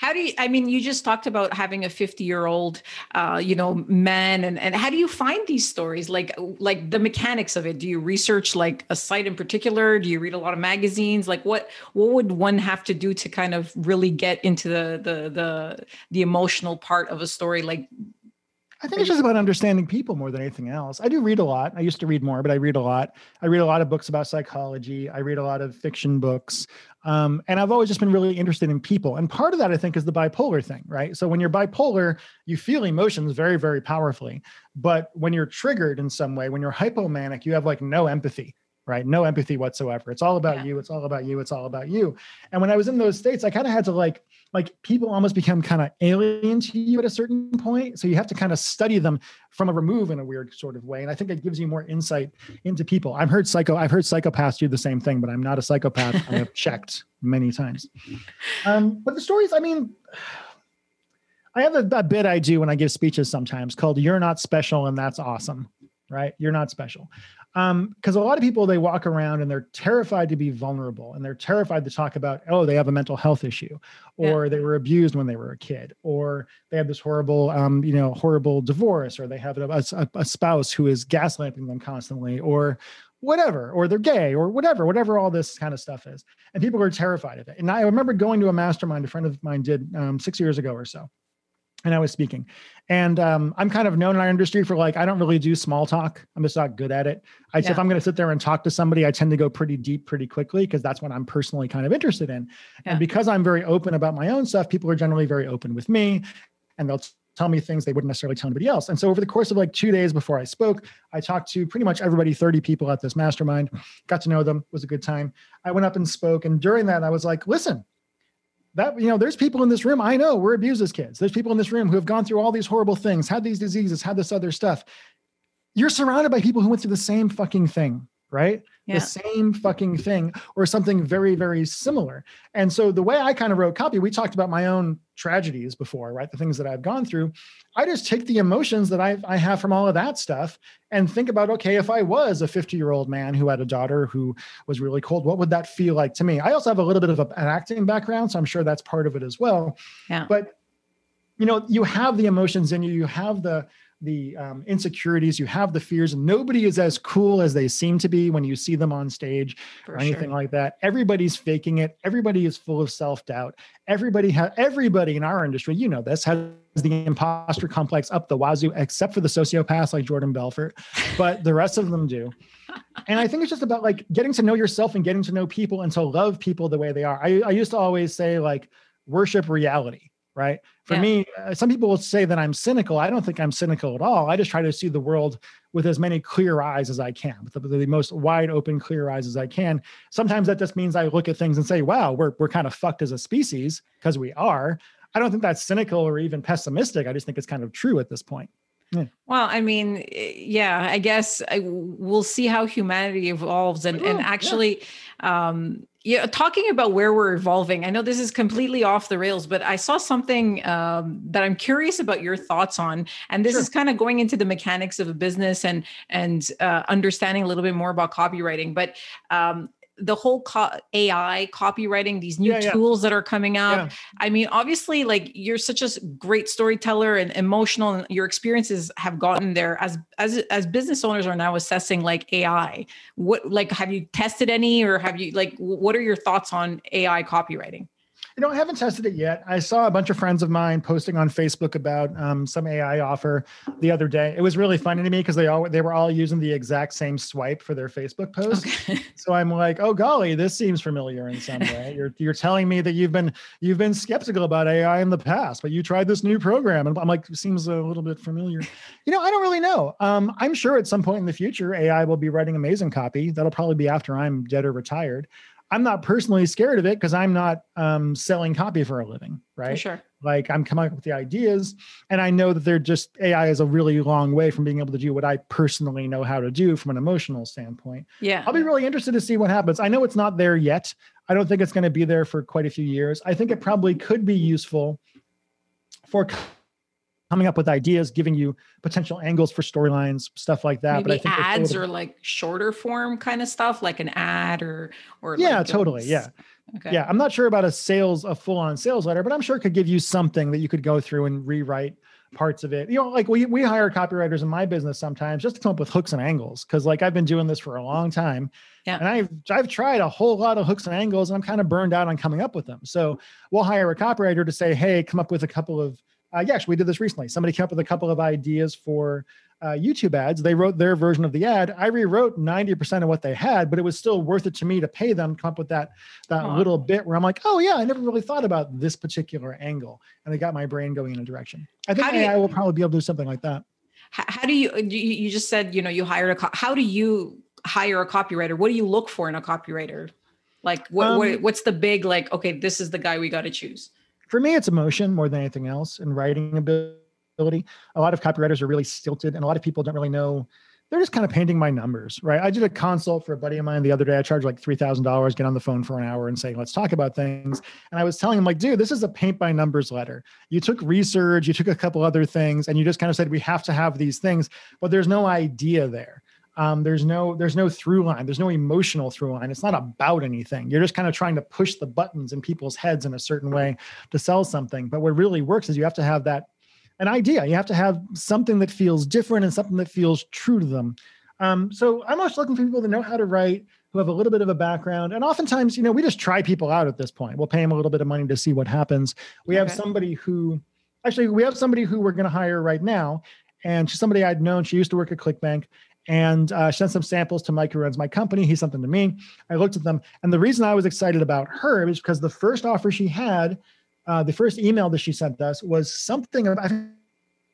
how do you i mean you just talked about having a 50 year old uh, you know man and, and how do you find these stories? Like like the mechanics of it. Do you research like a site in particular? Do you read a lot of magazines? Like what what would one have to do to kind of really get into the the the, the emotional part of a story? Like I think it's just about understanding people more than anything else. I do read a lot. I used to read more, but I read a lot. I read a lot of books about psychology. I read a lot of fiction books. Um, and I've always just been really interested in people. And part of that, I think, is the bipolar thing, right? So when you're bipolar, you feel emotions very, very powerfully. But when you're triggered in some way, when you're hypomanic, you have like no empathy right? No empathy whatsoever. It's all about yeah. you. It's all about you. It's all about you. And when I was in those states, I kind of had to like, like people almost become kind of alien to you at a certain point. So you have to kind of study them from a remove in a weird sort of way. And I think it gives you more insight into people. I've heard psycho, I've heard psychopaths do the same thing, but I'm not a psychopath. I have checked many times. Um, but the stories, I mean, I have a, a bit I do when I give speeches sometimes called "You're Not Special and That's Awesome." Right? You're not special um because a lot of people they walk around and they're terrified to be vulnerable and they're terrified to talk about oh they have a mental health issue or yeah. they were abused when they were a kid or they had this horrible um you know horrible divorce or they have a, a, a spouse who is gaslighting them constantly or whatever or they're gay or whatever whatever all this kind of stuff is and people are terrified of it and i remember going to a mastermind a friend of mine did um, six years ago or so and I was speaking. And um, I'm kind of known in our industry for like, I don't really do small talk. I'm just not good at it. I yeah. if I'm going to sit there and talk to somebody, I tend to go pretty deep pretty quickly because that's what I'm personally kind of interested in. Yeah. And because I'm very open about my own stuff, people are generally very open with me and they'll tell me things they wouldn't necessarily tell anybody else. And so over the course of like two days before I spoke, I talked to pretty much everybody, 30 people at this mastermind, got to know them, was a good time. I went up and spoke. And during that, I was like, listen, that you know there's people in this room i know we're abused as kids. There's people in this room who have gone through all these horrible things had these diseases had this other stuff. You're surrounded by people who went through the same fucking thing right yeah. the same fucking thing or something very very similar. And so the way i kind of wrote copy we talked about my own tragedies before right? The things that i've gone through. I just take the emotions that i, I have from all of that stuff and think about okay if i was a 50 year old man who had a daughter who was really cold what would that feel like to me? I also have a little bit of a, an acting background so i'm sure that's part of it as well. Yeah. but you know you have the emotions in you you have the the um, insecurities, you have the fears. Nobody is as cool as they seem to be when you see them on stage For or anything sure. like that. Everybody's faking it. Everybody is full of self doubt. Everybody has everybody in our industry, you know this, has the imposter complex up the wazoo, except for the sociopaths like Jordan Belfort, but the rest of them do. And I think it's just about like getting to know yourself and getting to know people and to love people the way they are. I, I used to always say like worship reality right? For yeah. me, uh, some people will say that I'm cynical. I don't think I'm cynical at all. I just try to see the world with as many clear eyes as I can, with the, the, most wide open, clear eyes as I can. Sometimes that just means I look at things and say, wow, we're, we're kind of fucked as a species because we are. I don't think that's cynical or even pessimistic. I just think it's kind of true at this point. Yeah. Well, I mean, yeah, I guess I, we'll see how humanity evolves, and and actually, yeah. um, yeah, talking about where we're evolving. I know this is completely off the rails, but I saw something um, that I'm curious about your thoughts on, and this sure. is kind of going into the mechanics of a business and and uh, understanding a little bit more about copywriting. But um, the whole co- AI copywriting, these new yeah, tools yeah. that are coming out. Yeah. I mean, obviously, like you're such a great storyteller and emotional, and your experiences have gotten there. As as as business owners are now assessing like AI. What like have you tested any, or have you like what are your thoughts on AI copywriting? You know, I haven't tested it yet. I saw a bunch of friends of mine posting on Facebook about um, some AI offer the other day. It was really funny to me because they all they were all using the exact same swipe for their Facebook post. Okay. So I'm like, oh golly, this seems familiar in some way. You're you're telling me that you've been you've been skeptical about AI in the past, but you tried this new program, and I'm like, seems a little bit familiar. You know, I don't really know. Um, I'm sure at some point in the future, AI will be writing amazing copy. That'll probably be after I'm dead or retired. I'm not personally scared of it because I'm not um, selling copy for a living, right? For sure. Like I'm coming up with the ideas, and I know that they're just AI is a really long way from being able to do what I personally know how to do from an emotional standpoint. Yeah. I'll be really interested to see what happens. I know it's not there yet. I don't think it's going to be there for quite a few years. I think it probably could be useful for coming up with ideas, giving you potential angles for storylines, stuff like that. Maybe but I think ads or like shorter form kind of stuff, like an ad or or yeah, like totally, yeah. Okay. Yeah, I'm not sure about a sales, a full-on sales letter, but I'm sure it could give you something that you could go through and rewrite parts of it. You know, like we we hire copywriters in my business sometimes just to come up with hooks and angles because like I've been doing this for a long time. Yeah. And I've I've tried a whole lot of hooks and angles and I'm kind of burned out on coming up with them. So we'll hire a copywriter to say, hey, come up with a couple of uh, yeah, actually, we did this recently. Somebody came up with a couple of ideas for uh, YouTube ads. They wrote their version of the ad. I rewrote 90% of what they had, but it was still worth it to me to pay them to come up with that, that little bit where I'm like, oh, yeah, I never really thought about this particular angle. And it got my brain going in a direction. I think AI you, will probably be able to do something like that. How, how do you, you just said, you know, you hired a, how do you hire a copywriter? What do you look for in a copywriter? Like what, um, what what's the big, like, okay, this is the guy we got to choose for me, it's emotion more than anything else and writing ability. A lot of copywriters are really stilted, and a lot of people don't really know. They're just kind of painting my numbers, right? I did a consult for a buddy of mine the other day. I charged like three thousand dollars, get on the phone for an hour and say, "Let's talk about things." And I was telling him, like, dude, this is a paint by numbers letter. You took research, you took a couple other things, and you just kind of said we have to have these things, but there's no idea there um, there's no there's no through line. There's no emotional through line. It's not about anything. You're just kind of trying to push the buttons in people's heads in a certain way to sell something. But what really works is you have to have that an idea. You have to have something that feels different and something that feels true to them. Um, so i'm always looking for people that know how to write who have a little bit of a background. And oftentimes you know we just try people out at this point. We'll pay them a little bit of money to see what happens. We okay. have somebody who actually we have somebody who we're going to hire right now. And she's somebody I'd known. She used to work at ClickBank, and uh, sent some samples to Mike, who runs my company. He sent them to me. I looked at them, and the reason I was excited about her is because the first offer she had, uh, the first email that she sent us was something about.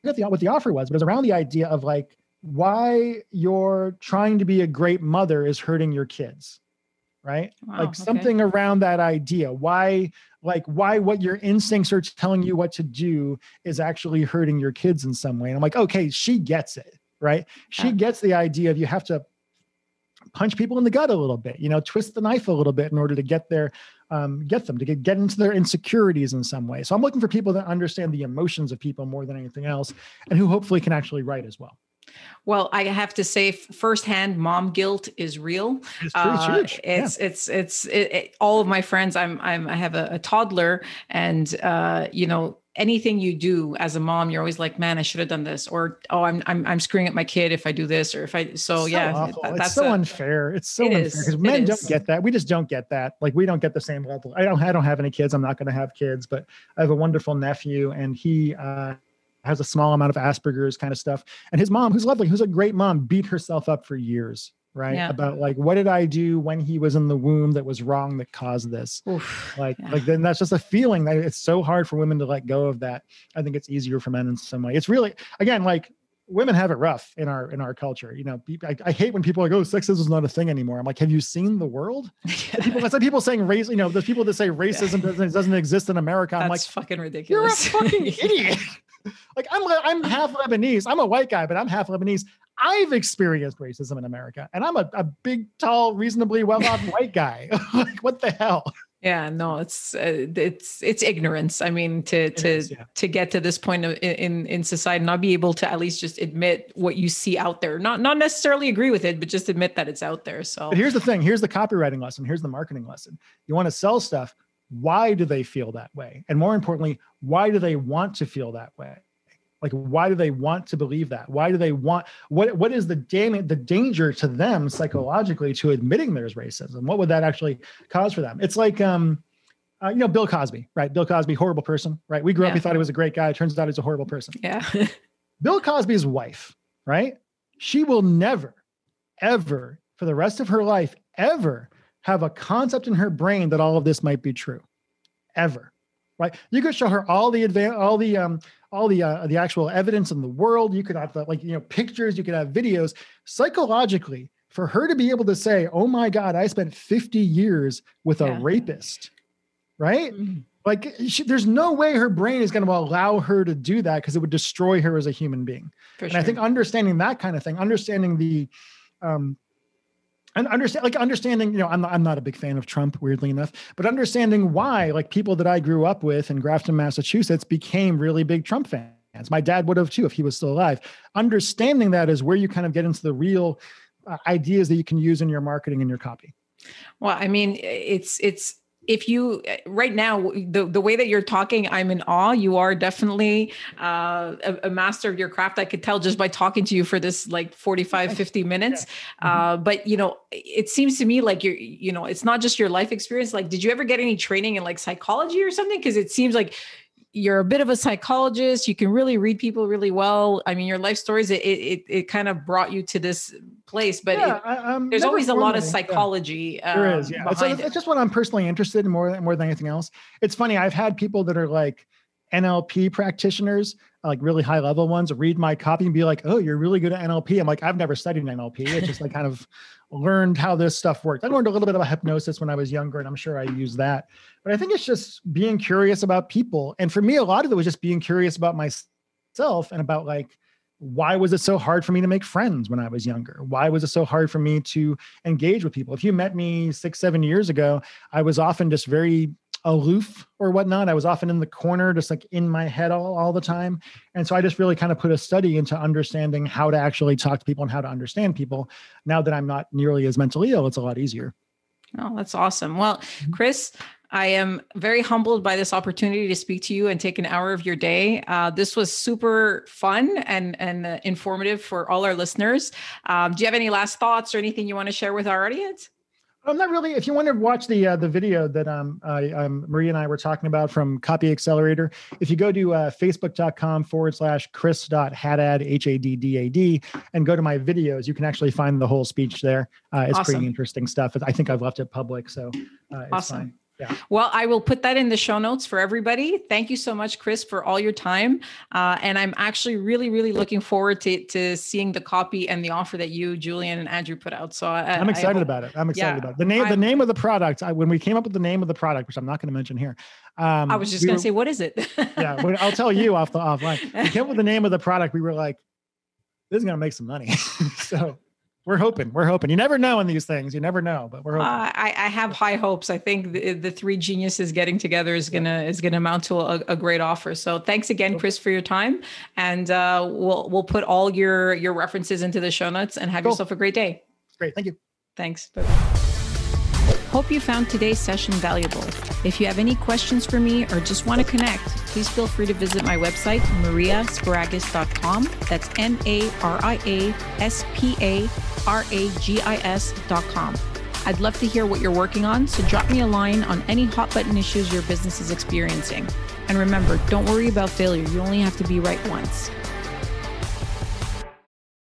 forget the, what the offer was, but it was around the idea of like why you're trying to be a great mother is hurting your kids right wow, like something okay. around that idea why like why what your instincts are telling you what to do is actually hurting your kids in some way and i'm like okay she gets it right? She gets the idea of you have to punch people in the gut a little bit you know twist the knife a little bit in order to get their um, get them to get, get into their insecurities in some way. So i'm looking for people that understand the emotions of people more than anything else and who hopefully can actually write as well well, I have to say, firsthand, mom guilt is real. It's uh, huge. It's, yeah. it's it's it, it, all of my friends. I'm I'm I have a, a toddler, and uh, you know anything you do as a mom, you're always like, man, I should have done this, or oh, I'm I'm I'm screwing up my kid if I do this, or if I. So, so yeah, that, that's so a, unfair. It's so it unfair because men don't get that. We just don't get that. Like we don't get the same level. I don't I don't have any kids. I'm not going to have kids, but I have a wonderful nephew, and he. uh has a small amount of Asperger's kind of stuff. And his mom, who's lovely, who's a great mom, beat herself up for years, right? Yeah. About like, what did I do when he was in the womb that was wrong that caused this? Oof, like, yeah. like then that's just a feeling that it's so hard for women to let go of that. I think it's easier for men in some way. It's really, again, like women have it rough in our in our culture. You know, I, I hate when people are like, "Oh, sexism is not a thing anymore." I'm like, "Have you seen the world?" Yeah. People, I said people saying race. You know, there's people that say racism yeah. doesn't doesn't exist in America. That's I'm like, fucking ridiculous. You're a fucking idiot like I'm I'm half Lebanese. I'm a white guy, but I'm half Lebanese. I've experienced racism in America, and I'm a, a big, tall, reasonably well-off white guy. like, what the hell? Yeah, no, it's uh, it's it's ignorance. I mean, to to is, yeah. to get to this point of, in in society, not be able to at least just admit what you see out there, not not necessarily agree with it, but just admit that it's out there. So, but here's the thing: here's the copywriting lesson. Here's the marketing lesson. You want to sell stuff why do they feel that way and more importantly why do they want to feel that way like why do they want to believe that? Why do they want what what is the damage the danger to them psychologically to admitting there's racism? What would that actually cause for them? It's like um uh, you know bill cosby right? Bill cosby horrible person right? We grew yeah. up we thought he was a great guy. It turns out he's a horrible person. Yeah. Bill cosby's wife right? She will never ever for the rest of her life ever have a concept in her brain that all of this might be true. Ever right? You could show her all the advan- all the um all the uh, the actual evidence in the world you could have the, like you know pictures you could have videos psychologically for her to be able to say oh my god i spent 50 years with yeah. a rapist right mm-hmm. like she, there's no way her brain is going to allow her to do that because it would destroy her as a human being for and sure. i think understanding that kind of thing understanding the um and understand like understanding you know I'm not, I'm not a big fan of trump weirdly enough but understanding why like people that i grew up with in grafton massachusetts became really big trump fans. My dad would have too if he was still alive. Understanding that is where you kind of get into the real uh, ideas that you can use in your marketing and your copy. Well i mean it's it's if you right now the, the way that you're talking i'm in awe. You are definitely uh, a, a, master of your craft. I could tell just by talking to you for this like 45 50 minutes. Yeah. mm-hmm. uh, but you know it seems to me like you're you know it's not just your life experience. Like did you ever get any training in like psychology or something? Because it seems like you're a bit of a psychologist. You can really read people really well. I mean, your life stories it it, it kind of brought you to this place, but yeah, it, I, there's always a lot of psychology. Yeah. There is, um, yeah. It's, it's, just what I'm personally interested in more than more than anything else. It's funny. I've had people that are like NLP practitioners, like really high level ones, read my copy and be like, "Oh, you're really good at NLP." I'm like, I've never studied NLP. It's just like kind of learned how this stuff works. I learned a little bit about hypnosis when I was younger, and I'm sure I use that. But I think it's just being curious about people. And for me, a lot of it was just being curious about myself and about like, why was it so hard for me to make friends when I was younger? Why was it so hard for me to engage with people? If you met me six, seven years ago, I was often just very aloof or whatnot. I was often in the corner, just like in my head all, all the time. And so I just really kind of put a study into understanding how to actually talk to people and how to understand people. Now that I'm not nearly as mentally ill, it's a lot easier. Oh, that's awesome. Well, mm-hmm. Chris, I am very humbled by this opportunity to speak to you and take an hour of your day. Uh, this was super fun and and uh, informative for all our listeners. Um, do you have any last thoughts or anything you want to share with our audience? I'm not really. If you want to watch the uh, the video that um, I, um, Maria and I were talking about from Copy Accelerator, if you go to uh, facebook.com forward slash chris chris.haddad, H A D D A D, and go to my videos, you can actually find the whole speech there. Uh, it's awesome. pretty interesting stuff. I think I've left it public, so uh, it's awesome. fine. Yeah. Well, I will put that in the show notes for everybody. Thank you so much, Chris, for all your time. Uh, and I'm actually really, really looking forward to, to seeing the copy and the offer that you, Julian, and Andrew put out. So I, am excited about it. I'm excited yeah, about it. The name, I'm, the name of the product. I, when we came up with the name of the product, which I'm not going to mention here. Um, I was just we going to say, what is it? yeah, I'll tell you off the offline. We came up with the name of the product. We were like, this is going to make some money. so we're hoping. We're hoping. You never know in these things. You never know, but we're hoping. Uh, I, I, have high hopes. I think the, the, three geniuses getting together is gonna is gonna amount to a, a great offer. So thanks again, Chris, for your time, and uh, we'll we'll put all your your references into the show notes and have cool. yourself a great day. Great. Thank you. Thanks. Bye. Hope you found today's session valuable. If you have any questions for me or just want to connect, please feel free to visit my website, mariasparagis.com. That's M A R I A S P A R A G I S.com. I'd love to hear what you're working on, so drop me a line on any hot button issues your business is experiencing. And remember, don't worry about failure, you only have to be right once.